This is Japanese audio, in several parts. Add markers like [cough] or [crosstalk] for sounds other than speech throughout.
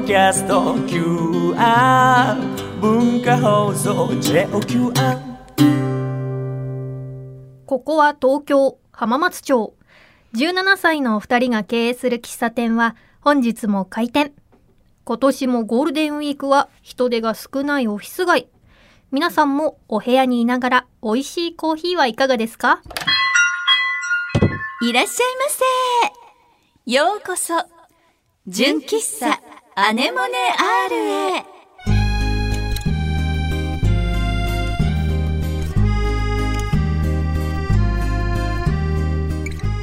ドキャスト QR 文化放送 JOQR ここは東京浜松町。17歳のお二人が経営する喫茶店は本日も開店。今年もゴールデンウィークは人手が少ないオフィス街。皆さんもお部屋にいながら美味しいコーヒーはいかがですか？いらっしゃいませ。ようこそ、純喫茶アネモネ R へ。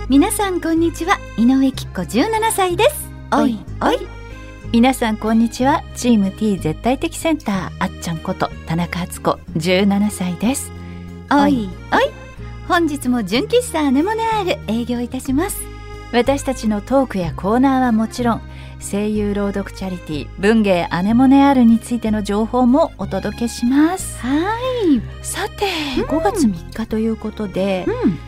皆さんこんにちは、井上きっ子17歳です。おいおい。皆さんこんにちはチーム T 絶対的センターあっちゃんこと田中敦子17歳ですおいおい。本日も純喫茶アネモネ R 営業いたします。私たちのトークやコーナーはもちろん声優朗読チャリティー文芸アネモネアルについての情報もお届けします。はい。さて、5月3日ということで、うん。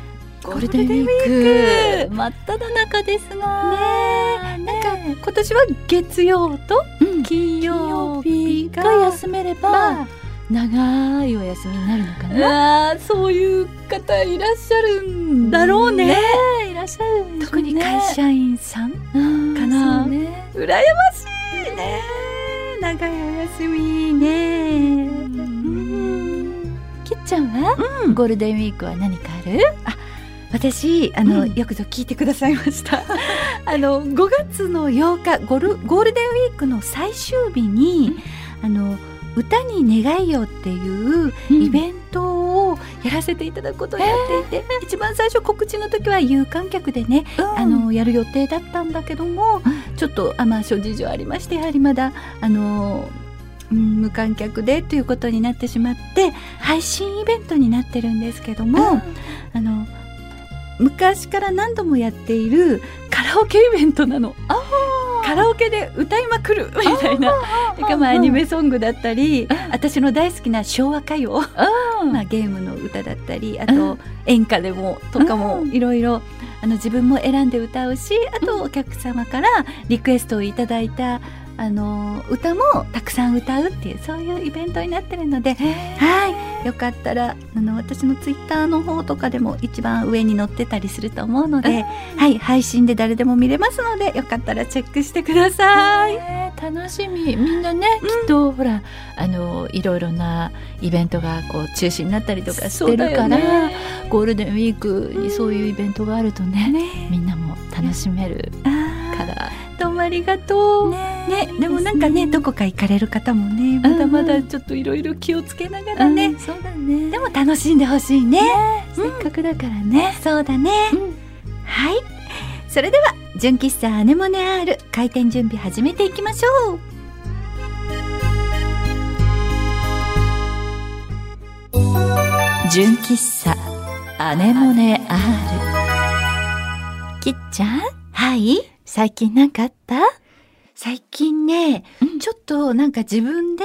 ゴールデンウィーク。真っ只中ですが。ねなんか今年は月曜とうん。金曜日が休めればまあ長いお休みになるのかな？そういう方いらっしゃるんだろうね。いらっしゃるんでしょう特に会社員さんかな？そうね。羨ましいね。長いお休みね。うん。きっちゃんは、うん。ゴールデンウィークは何かある？私あの、うん。よくぞ聞いてくださいました。[laughs] あの5月の8日ゴルゴールデンウィークの最終日に、あの歌に願いよっていうイベントをやらせていただくことをやっていて、一番最初告知の時は有観客でね、あのやる予定だったんだけども、ちょっとあまあ諸事情ありましてやはりまだあのうん無観客でということになってしまって配信イベントになってるんですけども、あの昔から何度もやっているカラオケイベントなの。カラオケで歌いまくるみたいな。それからまあアニメソングだったり、私の大好きな昭和歌謡、まあ、ゲームの歌だったりあと演歌でもとかもいろいろあの自分も選んで歌うしあとお客様からリクエストをいただいたあの歌もたくさん歌うっていうそういうイベントになってるので、はい、よかったらあの私のツイッターの方とかでも一番上に載ってたりすると思うので、はい、配信で誰でも見れますのでよかったらチェックしてください。えー。楽しみ。みんなね、きっとほらあのいろいろなイベントがこう中止になったりとかしてるから、ゴールデンウィークにそういうイベントがあるとね、みんなも楽しめるあからありがとう。ねでもなんかねどこか行かれる方もねまだまだちょっといろいろ気をつけながらね、そうだねでも楽しんでほしいね。せっかくだからね、そうだね。はい。それでは純喫茶アネモネ R 開店準備始めていきましょう。純喫茶アネモネ R きっちゃんはい。最近なんかあった？最近ね、うん。ちょっとなんか自分で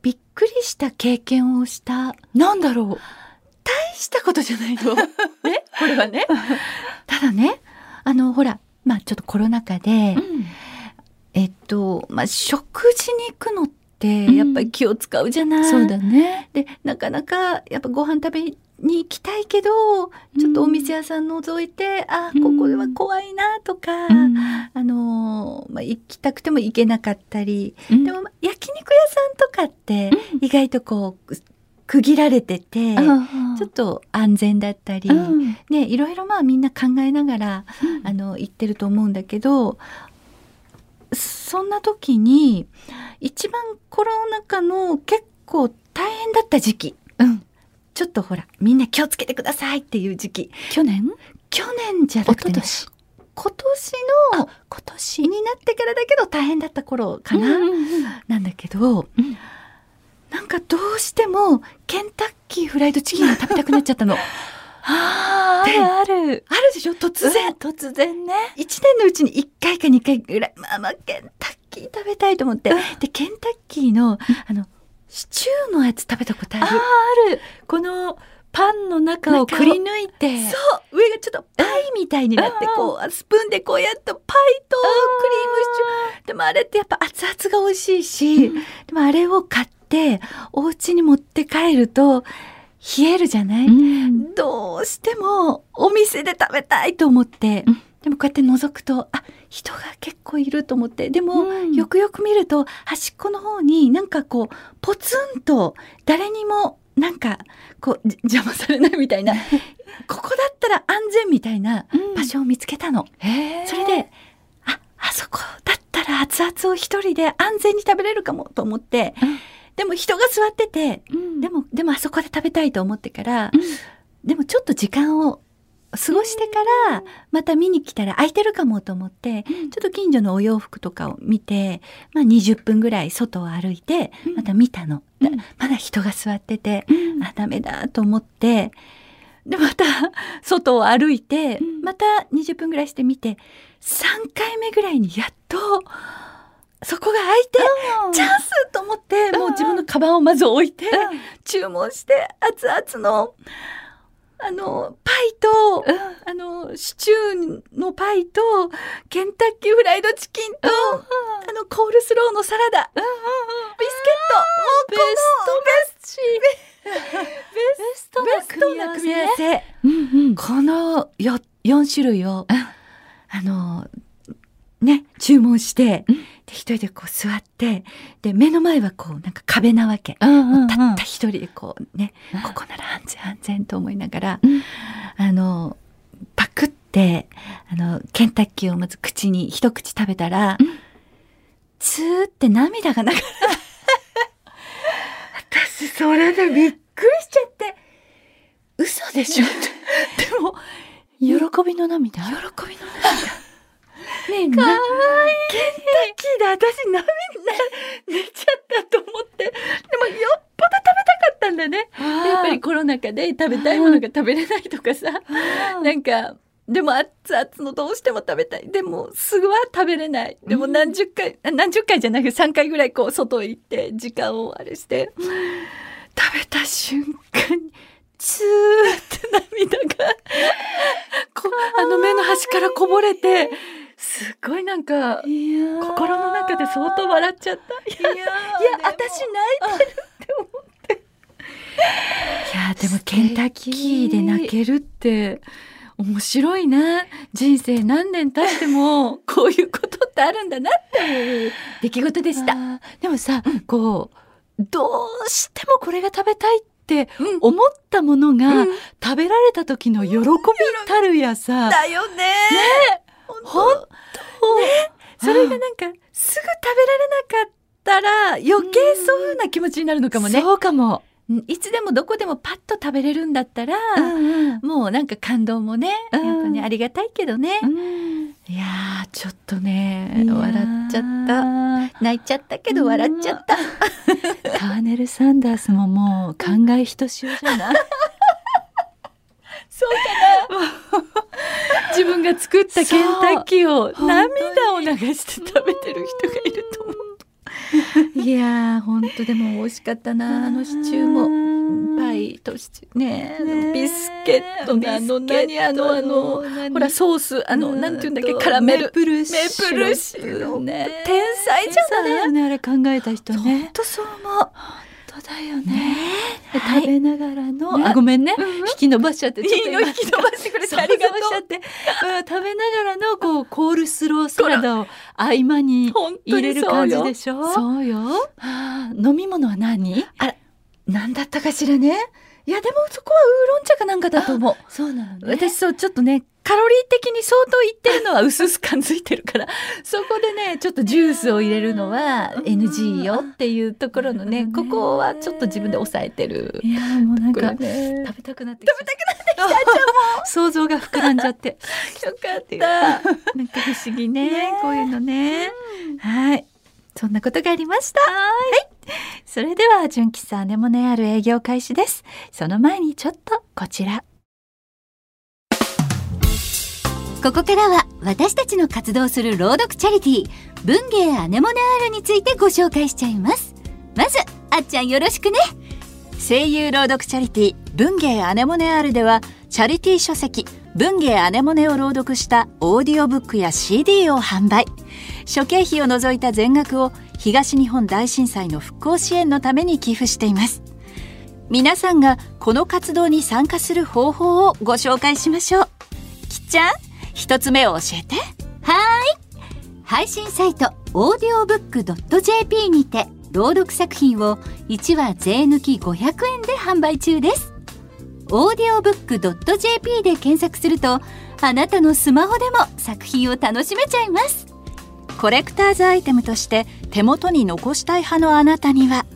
びっくりした経験をした。なんだろう。大したことじゃないの。[laughs] ねこれはね、[laughs] ただね、あのほら、まあちょっとコロナ禍で、えっと、まあ食事に行くのってやっぱり気を使うじゃない、そうだね。でなかなかやっぱご飯食べに行きたいけどちょっとお店屋さん覗いて、あうんここでは怖いなとか、うん。あのーまあ、行きたくても行けなかったり、うん。でもまあ焼肉屋さんとかって意外とこう区切られてて、ちょっと安全だったり、うん。ね、いろいろまあみんな考えながら、あの行ってると思うんだけどそんな時に一番コロナ禍の結構大変だった時期、うんちょっとほらみんな気をつけてくださいっていう時期。去年？去年じゃなくて、ね、今年の今年？になってからだけど大変だった頃かな、なんだけど、うん。なんかどうしてもケンタッキーフライドチキンが食べたくなっちゃったの。[laughs] ああるある。あるでしょ？突然、突然ね。一年のうちに1回か2回ぐらいまあまあケンタッキー食べたいと思って、でケンタッキーのあのシチューのやつ食べたことある？あーある。このパンの中をくり抜いて。そう。上がちょっとパイみたいになってこうスプーンでこうやっとパイとクリームシチュー。でもあれってやっぱ熱々が美味しいし、でもあれを買ってお家に持って帰ると冷えるじゃない、うん。どうしてもお店で食べたいと思って、うん。でもこうやって覗くとあ人が結構いると思って。でも、うん。よくよく見ると端っこの方になんかこうポツンと誰にもなんかこうじ [laughs] 邪魔されないみたいな [laughs] ここだったら安全みたいなうん。場所を見つけたの。へー。それでああそこだったら熱々を一人で安全に食べれるかもと思って、うん。でも人が座っててうん。でもでもあそこで食べたいと思ってから、うん。でもちょっと時間を過ごしてからまた見に来たら空いてるかもと思って、うん。ちょっと近所のお洋服とかを見て、まあ、20分ぐらい外を歩いてうん。また見たの、だうん。まだ人が座ってて、うん。あダメだと思ってでまた [laughs] 外を歩いて、うん。また20分ぐらいして見て3回目ぐらいにやっとそこが空いて、チャンスと思って、もう自分のカバンをまず置いて、注文して熱々のあのパイと、あのシチューのパイとケンタッキーフライドチキンと、あのコールスローのサラダ、ビスケット、もうこのベスト。ベスト。な組み合わせ。このよ4種類を、あの、ね、注文して、うんで一人でこう座って、で、目の前はこう、なんか壁なわけ。うんうんうんたった一人でこうね、うんここなら安全安全と思いながら、うんあの、パクって、あの、ケンタッキーをまず口に一口食べたら、うんツーって涙が流れた。私、それでびっくりしちゃって、嘘でしょって。[laughs] でも、喜びの涙？喜びの涙。ねえ、かわいい。ケンタッキーで私涙寝ちゃったと思って。でもよっぽど食べたかったんだね。でやっぱりコロナ禍で食べたいものが食べれないとかさ。なんか、でも熱々のどうしても食べたい。でもすぐは食べれない。でも何十回、あ何十回じゃなくて3回ぐらいこう外へ行って時間をあれして、食べた瞬間に、ツーって涙が、こあの目の端からこぼれて、すっごいなんか、心の中で相当笑っちゃった。いや、いや、私泣いてるって思って。いや、でもケンタッキーで泣けるって、面白いな。人生何年経っても、[laughs] こういうことってあるんだなっていう出来事でした。でもさ、こうどうしてもこれが食べたいってうん思ったものが、うん食べられた時の喜びたるやさ、だよね。ほんと [laughs] それがなんか、すぐ食べられなかったら、余計そういうふうな気持ちになるのかもね。そうかも。うんいつでもどこでもパッと食べれるんだったら、うんもうなんか感動もね、やっうんぱね、ありがたいけどね。うんいやー、ちょっとね、笑っちゃった。泣いちゃったけど笑っちゃった。[laughs] カーネル・サンダースももう考えひとしおじゃない？そうかな。[laughs] 自分が作ったケンタッキーを涙を流して食べてる人がいると思う。[laughs] いやー、ほんとでも美味しかったな、あのシチューも。パイとシチュー。ねねビスケットのあの何あのあのほらソースあのなんていうんだっけカラメル。メープルシロップね。天才じゃない？よねあれ考えた人ほんねとそう思う。本当だよね。ではい。食べながらの、ねあごめんね、うんうん。引き伸ばしちゃってちょっと今。いいの引き伸ばしてくれてありがとう。しゃって、うん、食べながらのこうコールスローサラダを合間に入れる感じでしょ？そうよ。あー飲み物は何？なんだったかしらねいやでもそこはウーロン茶かなんかだと思うそうなのね私そうちょっとねカロリー的に相当いってるのは薄々感づいてるから [laughs] そこでねちょっとジュースを入れるのは NG よっていうところのねうんここはちょっと自分で抑えてる。いやーもうなんかね食べたくなって食べたくなってきたじゃんもう想像が膨らんじゃってよかった。なんか不思議ねねこういうのね。はい。そんなことがありました。はい。[laughs] それでは純喫茶アネモネある営業開始です。その前にちょっとこちら。ここからは私たちの活動する朗読チャリティー文芸アネモネアールについてご紹介しちゃいます。まずあっちゃんよろしくね。声優朗読チャリティー文芸アネモネ R ではチャリティー書籍文芸アネモネを朗読したオーディオブックや CD を販売。諸経費を除いた全額を東日本大震災の復興支援のために寄付しています。皆さんがこの活動に参加する方法をご紹介しましょう。きっちゃん一つ目を教えて。はい。配信サイトオーディオブック .jp にて朗読作品を1話税抜き500円で販売中です。オーディオブック .jp で検索するとあなたのスマホでも作品を楽しめちゃいます。コレクターズアイテムとして手元に残したい派のあなたには。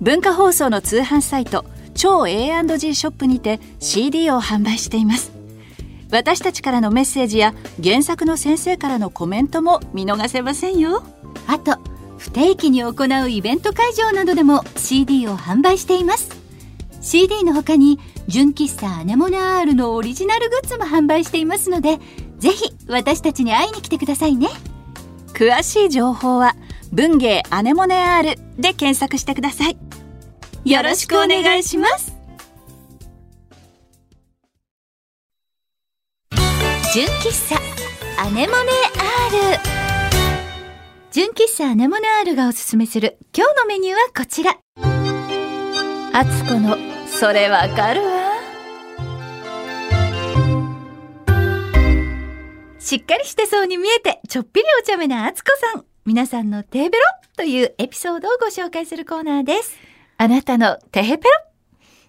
文化放送の通販サイト超 A&G ショップにて CD を販売しています。私たちからのメッセージや原作の先生からのコメントも見逃せませんよ。あと不定期に行うイベント会場などでも CD を販売しています。CD の他に純喫茶アネモネ R のオリジナルグッズも販売していますのでぜひ私たちに会いに来てくださいね。詳しい情報は文芸アネモネ R で検索してください。よろしくお願いします。純喫茶アネモネ R 純喫茶アネモネ R がおすすめする今日のメニューはこちら。あつこのそれわかるわ。しっかりしてそうに見えてちょっぴりお茶目なあつこさん。皆さんのテーベロというエピソードをご紹介するコーナーです。あなたのテヘペロ。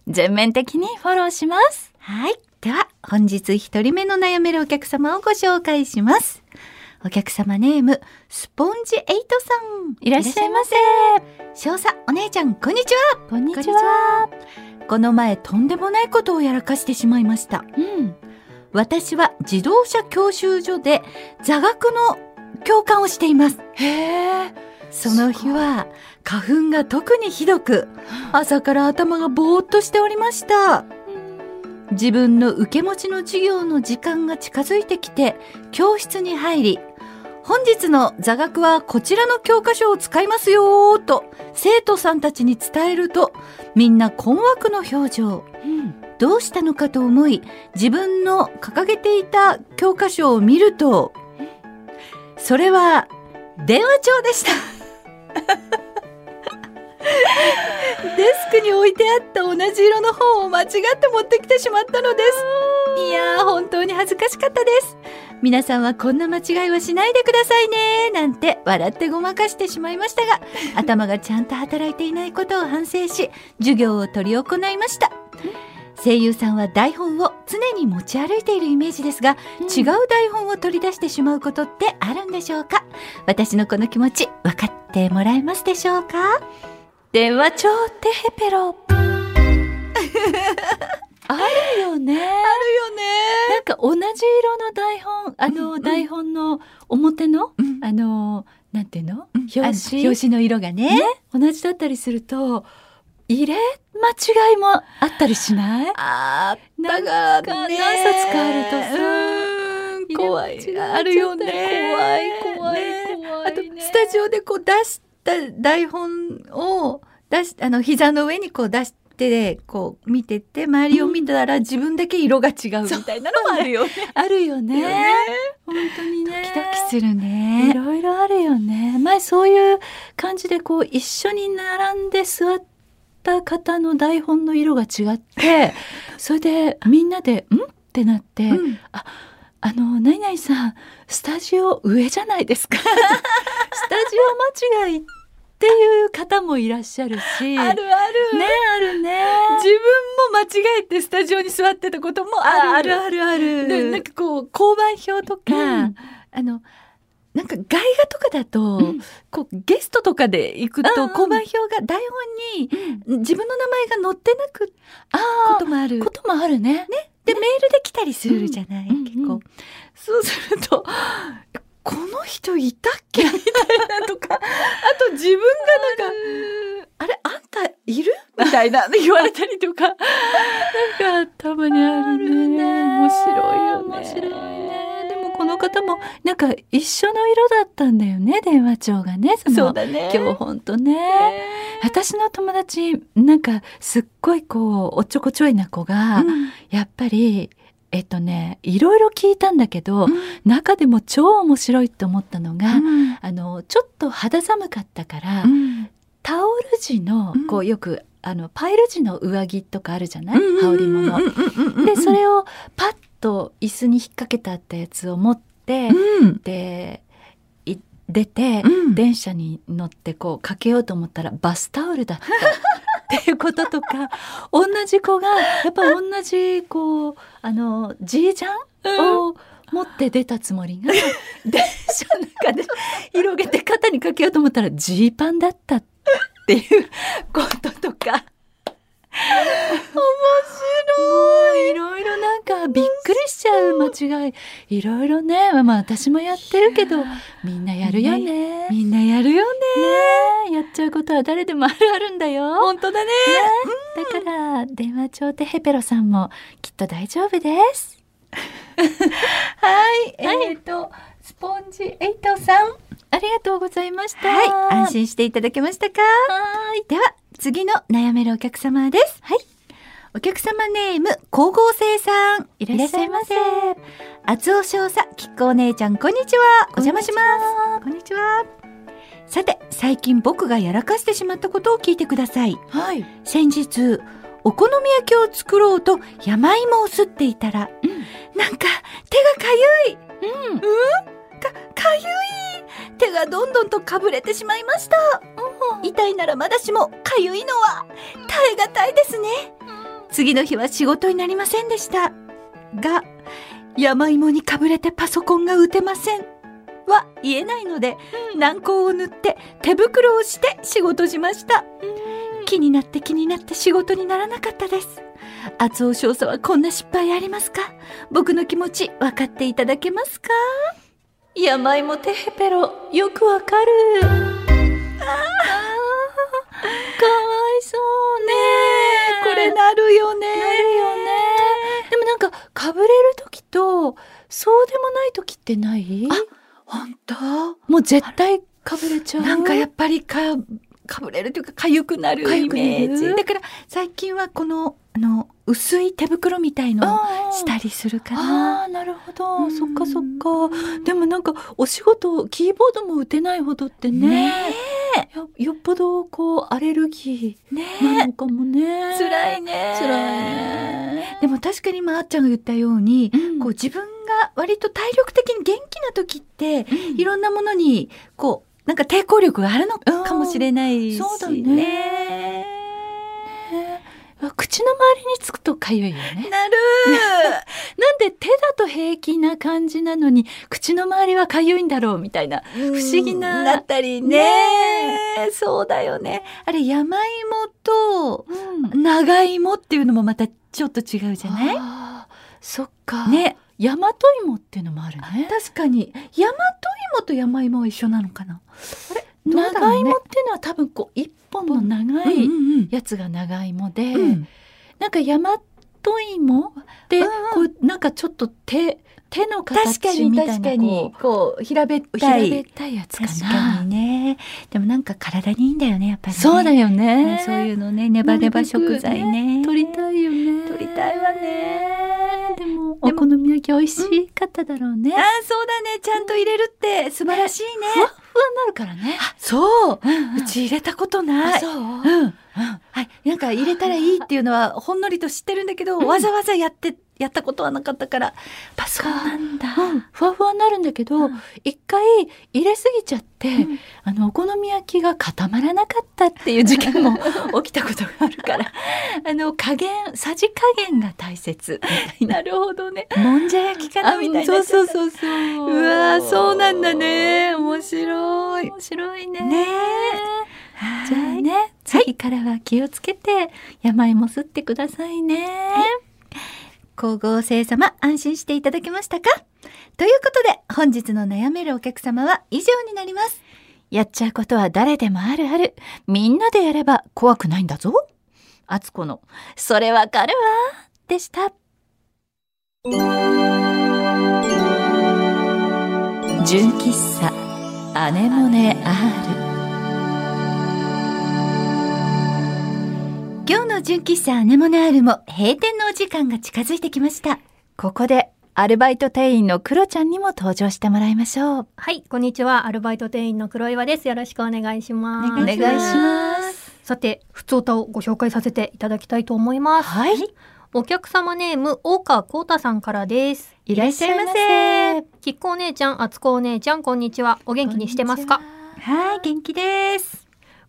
全面的にフォローします。はい。では本日一人目の悩めるお客様をご紹介します。お客様ネームスポンジエイトさん。いらっしゃいませ。少佐お姉ちゃんこんにちは。こんにちは。この前とんでもないことをやらかしてしまいました。うん私は自動車教習所で座学の教官をしています。へえ。その日は花粉が特にひどく朝から頭がぼーっとしておりました。自分の受け持ちの授業の時間が近づいてきて教室に入り本日の座学はこちらの教科書を使いますよと生徒さんたちに伝えるとみんな困惑の表情。どうしたのかと思い自分の掲げていた教科書を見るとそれは電話帳でした。[laughs] デスクに置いてあった同じ色の本を間違って持ってきてしまったのです。いやー本当に恥ずかしかったです。皆さんはこんな間違いはしないでくださいねなんて笑ってごまかしてしまいましたが [laughs] 頭がちゃんと働いていないことを反省し授業を執り行いました。声優さんは台本を常に持ち歩いているイメージですが、違う台本を取り出してしまうことってあるんでしょうか？私のこの気持ち分かってもらえますでしょうか？電話帳テヘペロ [laughs] あるよね。あるよね。なんか同じ色の台本あの、台本の表の、うん。あのなんていうの、表あ紙表紙の色がね。ね？同じだったりすると入れ間違いもあったりしない？あだか何冊かあるとさうん怖い。あるよね。怖い怖いね。怖いあとねスタジオでこう出した台本を出しあの膝の上にこう出してこう見てて周りを見たら自分だけ色が違うみたいなのもあるよね。あるよねね本当にねドキドキするいね。ろいろあるよね前そういう感じでこう一緒に並んで座った方の台本の色が違って [laughs] それでみんなで「ん?」ってなって、うんあの何々さんスタジオ上じゃないですか [laughs] スタジオ間違いっていう方もいらっしゃるし。あるある。ねあるね。自分も間違えてスタジオに座ってたこともある。ああるあるある。でなんかこう交番表とか、うん。あのなんか外画とかだと、ん。こうゲストとかで行くうんうん。と交番表が台本に自分の名前が載ってなくあこともある。こともあるね。で、メールで来たりするじゃない、うん結構、うん。そうするとこの人いたっけ？[laughs] みたいなとか。あと自分がなんかあれ？あんたいる？[laughs] みたいな言われたりとか。なんかたまにあるね。面白いよね。面白いね。でもこの方もなんか一緒の色だったんだよね電話帳がね。そのだね。今日ほんとね。私の友達なんかすっごいこうおっちょこちょいな子が、やっぱりえっとねいろいろ聞いたんだけど、中でも超面白いと思ったのが、あのちょっと肌寒かったから、タオル地のこうよくあのパイル地の上着とかあるじゃない、羽織物。でそれをパッと椅子に引っ掛けてあったやつを持って、でい出て、電車に乗ってこうかけようと思ったらバスタオルだった。っていうこととか [laughs] 同じ子がやっぱ同じこうあのじいちゃんを持って出たつもりが、電車の中で広げて肩にかけようと思ったらジーパンだったっていうこととか。面白い。いろいろなんかびっくりしちゃう間違い。いろいろね。まあ私もやってるけどみんなやるよね。みんなやるよね。ねやっちゃうことは誰でもあるあるんだよ。本当だね。だから電話帳でヘペロさんもきっと大丈夫です。[laughs] はい。えっとスポンジエイトさん。ありがとうございました。はい安心していただけましたか？はい。では次の悩めるお客様です。はい。お客様ネーム光合成さん。いらっしゃいませ。厚尾少佐きっこお姉ちゃんこんにちは。お邪魔します。こんにちは。さて最近僕がやらかしてしまったことを聞いてください。はい。先日お好み焼きを作ろうと山芋をすっていたら、なんか手がかゆい。うん。かかゆい。手がどんどんとかぶれてしまいました、痛いならまだしもかゆいのは耐え難いですね。次の日は仕事になりませんでした。が山芋にかぶれてパソコンが打てませんは言えないので、軟膏を塗って手袋をして仕事しました、気になって気になって仕事にならなかったです。厚尾少佐はこんな失敗ありますか？僕の気持ち分かっていただけますか？山芋テヘペロよくわかる。あー。かわいそうね。これなるよね。なるよね。でもなんかかぶれる時とそうでもない時ってない？本当？もう絶対かぶれちゃう。なんかやっぱりかかぶれるというか痒くなるイメージ。だから最近はこのあの薄い手袋みたいのをしたりするかな。あーなるほど、うん。そっかそっか。でもなんかお仕事キーボードも打てないほどってね。ねよよっぽどこうアレルギーなのかもね。辛いね。辛いね。でも確かに今あっちゃんが言ったように、うん。こう自分が割と体力的に元気な時って、いろんなものにこうなんか抵抗力があるのかもしれないし、そうだね。あ口の周りにつくとかゆいよね。なる。[laughs] なんで手だと平気な感じなのに口の周りはかゆいんだろうみたいな不思議な。なったりね。そうだよね。あれ山芋と長芋っていうのもまたちょっと違うじゃない？あーそっか。ね。大和芋っていうのもあるね。確かに。大和芋と山芋は一緒なのかな？長芋っていうのは多分こう一本の長いうんやつが長芋で、うん。うんなんか大和芋ってうん。こうなんかちょっと手手の形みたいなにここう平べっうたい。平べったいやつかな。確かにね。でもなんか体にいいんだよねやっぱりね。そうだよね。ねそういうのねネバネバ食材ね取りたいよね。取りたいわねお好み焼き美味しかっただろうね、あーそうだね。ちゃんと入れるって素晴らしいね。ふわっふわになるからね。そう。うんうち入れたことない。あそう、うん。はい、なんか入れたらいいっていうのはほんのりと知ってるんだけど、わざわざやってやったことはなかったから。パソコンなんだ、うん。ふわふわになるんだけど、うん。一回入れすぎちゃって、ん。あのお好み焼きが固まらなかったっていう事件も [laughs] 起きたことがあるから。あの加減さじ加減が大切。みたいななるほどね。もんじゃ焼きかなみたいなそうそうそうそう。うわーそうなんだね。面白い。面白いね。ね。じゃあね次からは気をつけて山芋すってくださいね、光合成様安心していただけましたか？ということで本日の悩めるお客様は以上になります。やっちゃうことは誰でもあるある。みんなでやれば怖くないんだぞ。あつこのそれわかるわ。でした。純喫茶アネモネ R 今日の純喫茶アネモネアールも閉店のお時間が近づいてきました。ここでアルバイト店員のクロちゃんにも登場してもらいましょうはい、こんにちは。アルバイト店員の黒岩です。よろしくお願いします。お願いしますさて、ふつおたをご紹介させていただきたいと思います。はいお客様ネーム、大川幸太さんからです。いらっしゃいませきっこお姉ちゃん、あつこお姉ちゃん、こんにちは。お元気にしてますか？はい、元気です。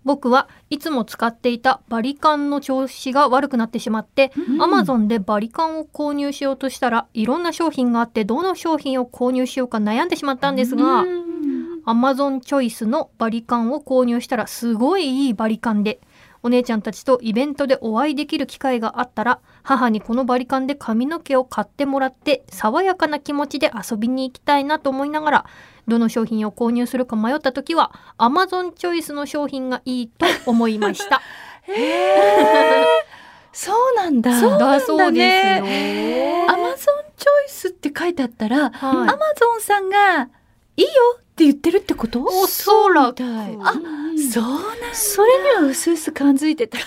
僕はいつも使っていたバリカンの調子が悪くなってしまって、アマゾンでバリカンを購入しようとしたらいろんな商品があってどの商品を購入しようか悩んでしまったんですが、アマゾンチョイスのバリカンを購入したらすごいいいバリカンでお姉ちゃんたちとイベントでお会いできる機会があったら母にこのバリカンで髪の毛を買ってもらって爽やかな気持ちで遊びに行きたいなと思いながらどの商品を購入するか迷った時はアマゾンチョイスの商品がいいと思いました。[laughs] そうなんだだそうですよ。アマゾンチョイスって書いてあったら、はいアマゾンさんがいいよって言ってるってこと？おそらく。あ、そうなんそれにはうすうす感づいてたあ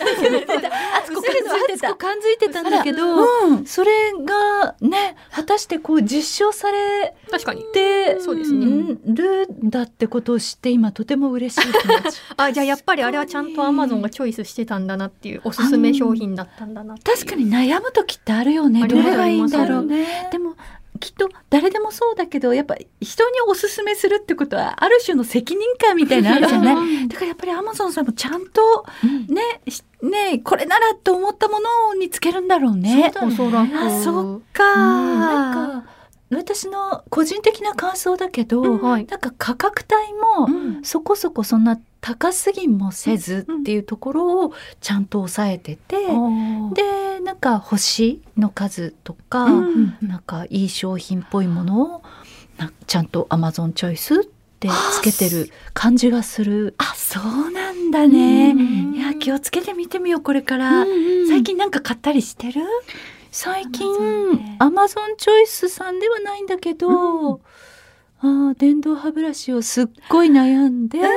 つこ感づいてた。[laughs] 感づいてたんだけど、うん。それがね果たしてこう実証され確かに。てそうですねるんだってことを知って今とても嬉しい気持ち [laughs] あ、じゃあやっぱりあれはちゃんとアマゾンがチョイスしてたんだなっていうおすすめ商品だったんだな確かに悩む時ってあるよね。どれがいいんだろう。ねでもきっと誰でもそうだけどやっぱ人におすすめするってことはある種の責任感みたいなのあるじゃない？[laughs] だからやっぱりアマゾンさんもちゃんとね、しねこれならと思ったものにつけるんだろうね。おそらく。あそっか。なんか私の個人的な感想だけど、はい。なんか価格帯もうんそこそこそんな高すぎもせずっていうところをちゃんと抑えてて、でなんか星の数とか、うんなんかいい商品っぽいものをなちゃんと Amazon チョイスってつけてる感じがする。あそうなんだね。うんいや気をつけて見てみようこれから。最近なんか買ったりしてる？最近 Amazon で。Amazon チョイスさんではないんだけど、あー電動歯ブラシをすっごい悩んで、ね。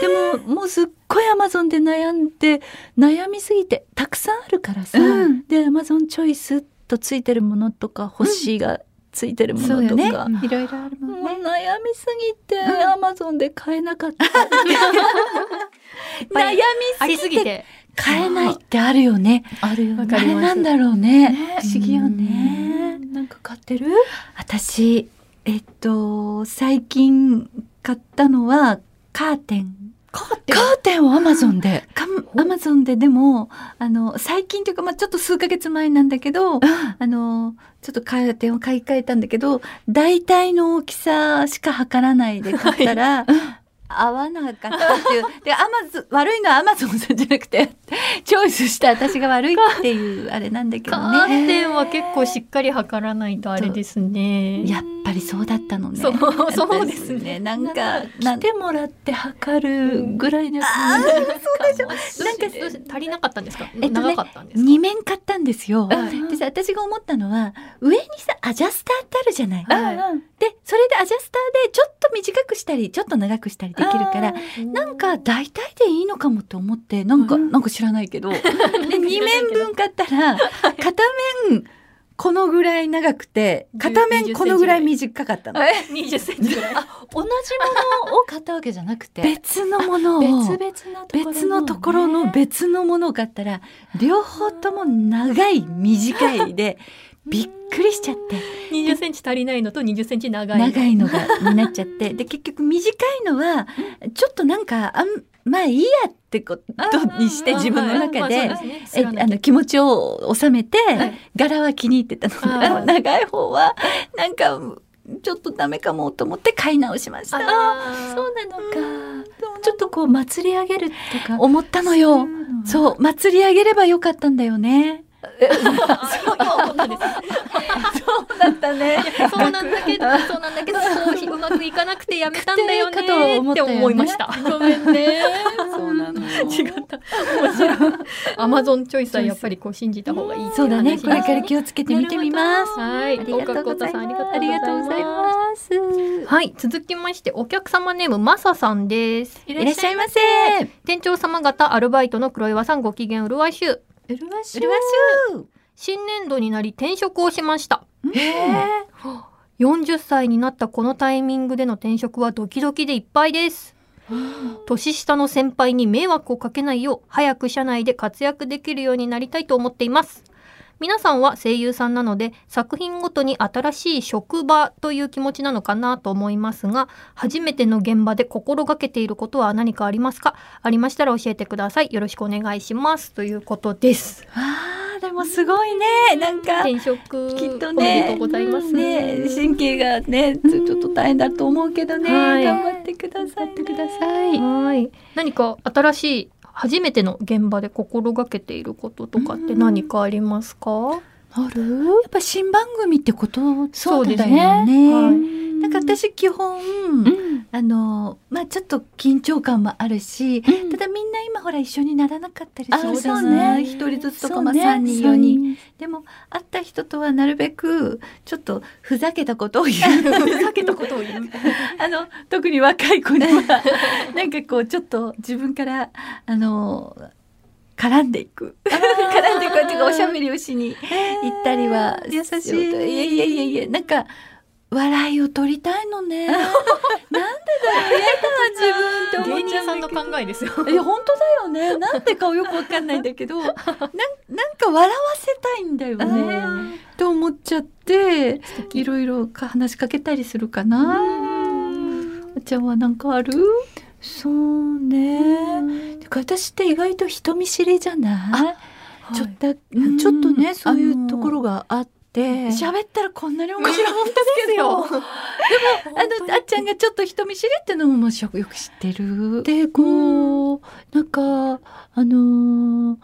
でももうすっごい Amazon で悩んで悩みすぎてたくさんあるからさ、うん。で Amazon チョイスとついてるものとか星がついてるものとか、いろいろあるもんね。悩みすぎて、うん。アマゾンで買えなかった。[laughs] 悩みすぎて。買えないってあるよね。あるよわかりますあれなんだろうね。ね不思議よね。なんか買ってる？私えっと最近買ったのはカーテン。カーテカーテンをアマゾンで。かアマゾンででもあの最近というか、まあ、ちょっと数ヶ月前なんだけどあのちょっとカーテンを買い替えたんだけど大体の大きさしか測らないで買ったら、合わなかったっていうでアマゾン悪いのはアマゾンさんじゃなくてチョイスした私が悪いっていうあれなんだけカどーね。テンは結構しっかり測らないとあれですね。やっぱりそうだったのね。そうそうですねなんか来てもらって測るぐらいの感じかもしれなんか足りなかったんですか？えっとね長かったんですか？二面買ったんですよ。はいでさ私が思ったのは上にさアジャスターってあるじゃない。はいでそれでアジャスターでちょっと短くしたりちょっと長くしたりできるからなんか大体でいいのかもって思ってなんか、なんか知らないけど [laughs] で二面分買ったら片面このぐらい長くて片面このぐらい短かったの。二十センチぐらい。同じものを買ったわけじゃなくて別のものを。別々のところの別のところの別のものを買ったら両方とも長い [laughs] 短いでびっくりしちゃって。二十センチ足りないのと二十センチ長い。長いのがになっちゃって。で結局短いのはちょっとなんかあんまあいいやってことにして自分の中で。えねあの気持ちを収めて、はい。柄は気に入ってたの。長い方はなんかちょっとダメかもと思って買い直しました。あそうなのか。ちょっとこう祭り上げるとか。思ったのよ。そう祭り上げればよかったんだよね。[laughs] そうだったね。そうなんだけど、そうなんだけど、そううまくいかなくてやめたんだよねかと思って思いました。ごめんね。そうなの。違った。面白い。アマゾンチョイスはやっぱりこう信じた方がいいそうだね。話これから気をつけて見てみます。はい。ありがとうございます。ありがとうございます。す。はい、続きましてお客様ネームマサさんです。いらっしゃいませ。店長様方アルバイトの黒岩さんご機嫌うるわしゅう。うるわしうるわし新年度になり転職をしました。へえ。40歳になったこのタイミングでの転職はドキドキでいっぱいです。年下の先輩に迷惑をかけないよう早く社内で活躍できるようになりたいと思っています。皆さんは声優さんなので作品ごとに新しい職場という気持ちなのかなと思いますが初めての現場で心がけていることは何かありますか？ありましたら教えてくださいよろしくお願いしますということですああ、でもすごいね。なんか。転職きっとおねとうございますね神経がねちょっと大変だと思うけどね、はい頑張ってくださってください。はい。何か新しい初めての現場で心がけていることとかって何かありますか？ある？やっぱ新番組ってことそうだよね。ね。はい。なんか私基本、うん。あのまあちょっと緊張感もあるし、うん。ただみんな今ほら一緒にならなかったりするじゃあそうね。一人ずつとか、まあ3人そう4人でも会った人とはなるべくちょっとふざけたことを言う。ふざけたことを言う。[laughs] あの特に若い子にはなんかこうちょっと自分からあの絡んでいく。絡んでいくっていうかおしゃべりをしに行ったりは優しい。しようといやいやいやいやなんか笑いを取りたいのね。[laughs] なんでだろう嫌だ自分って思芸っちゃ人さんのうんだけど考えですよ。いや本当だよね。なんでかよくわかんないんだけど [laughs] なんなんか笑わせたいんだよね。と思っちゃっていろいろか話しかけたりするかな。おちゃんはなんかある？そうね。てか私って意外と人見知りじゃない？ちょっと、うん。ちょっとねそういうところがあって。喋ったらこんなに面白い本当ですよ。あのあっちゃんがちょっと人見知りってのももちろんよく知ってる？でこう、なんかあのー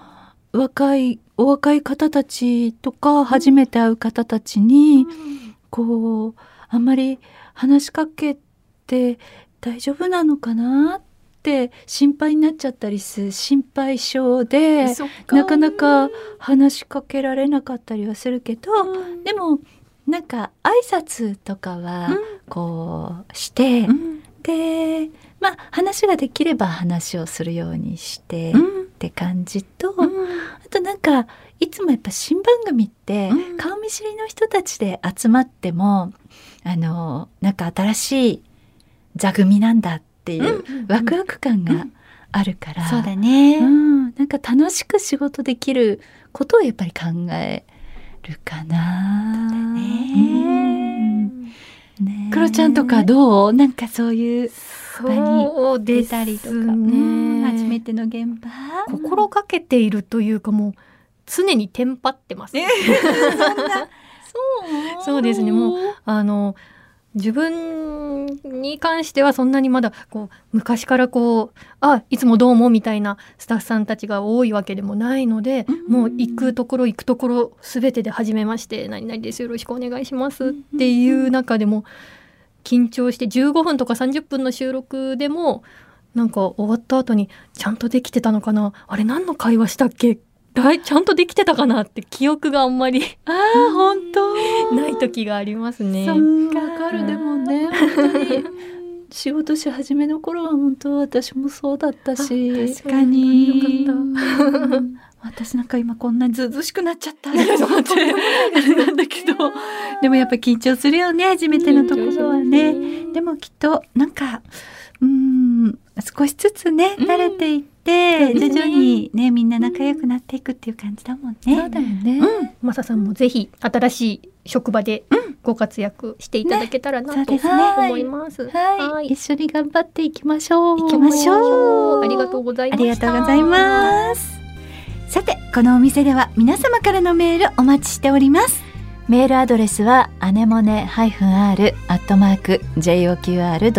若いお若い方たちとか初めて会う方たちに、こうあんまり話しかけて大丈夫なのかなって心配になっちゃったりする心配性で。なかなか話しかけられなかったりはするけど、でもなんか挨拶とかはこうして、でまあ話ができれば話をするようにしてって感じと、あとなんかいつもやっぱ新番組ってうん。顔見知りの人たちで集まってもあのなんか新しい座組なんだっていうワクワク感があるから、そうだね。うん、なんか楽しく仕事できることをやっぱり考えるかな。うん。ねクロちゃんとかどう？なんかそういうそうです出たりとか、ねうん初めての現場？心がけているというかもう常にテンパってます。[laughs] そんな。そう。そうですね。もうあの自分に関してはそんなにまだこう昔からこう「あいつもどうも」みたいなスタッフさんたちが多いわけでもないので、もう行くところ行くところ全てで初めまして「何々ですよろしくお願いします」っていう中でも緊張して15分とか30分の収録でもなんか終わった後にちゃんとできてたのかな？あれ何の会話したっけ？だいちゃんとできてたかなって記憶があんまり。ああ本当。[laughs] ない時がありますね。そっかる。でもね本当に仕事し始めの頃は本当私もそうだったし。確かに。よかったうん。私なんか今こんなにずうずうしくなっちゃった。あれなんだけど。でもやっぱ緊張するよね初めてのところはね。でもきっとなんかうん少しずつね慣れていって、徐々にねみんな仲良くなっていくっていう感じだもんね。そうだよね。マサさんもぜひ新しい職場でご活躍していただけたらなと思います。はい、一緒に頑張っていきましょう。行きましょう。ありがとうございあました。りがとうございます。さて、このお店では皆様からのメールお待ちしております。メールアドレスはアネモネ -r アットマーク joqr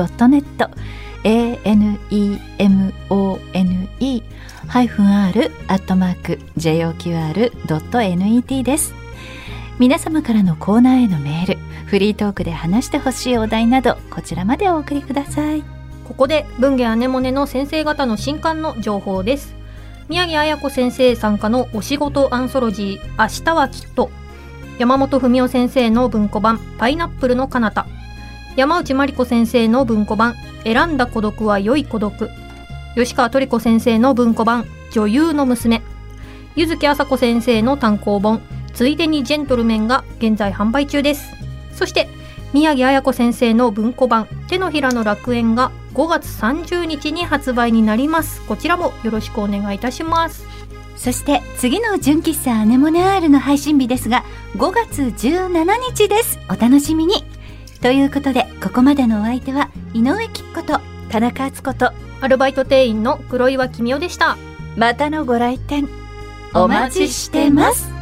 a n e m o n e -r-joqr.net です。皆様からのコーナーへのメールフリートークで話してほしいお題などこちらまでお送りください。ここで文芸アネモネの先生方の新刊の情報です。宮城彩子先生参加のお仕事アンソロジー明日はきっと。山本文夫先生の文庫版パイナップルの彼方。山内真理子先生の文庫版選んだ孤独は良い孤独。吉川トリ子先生の文庫版女優の娘。柚木麻子先生の単行本。ついでにジェントルメンが現在販売中です。そして宮城彩子先生の文庫版手のひらの楽園が5月30日に発売になります。こちらもよろしくお願いいたします。そして次の純喫茶アネモネアールの配信日ですが5月17日です。お楽しみに。ということでここまでのお相手は井上貴子と田中敦子とアルバイト店員の黒岩君代でした。またのご来店お待ちしてます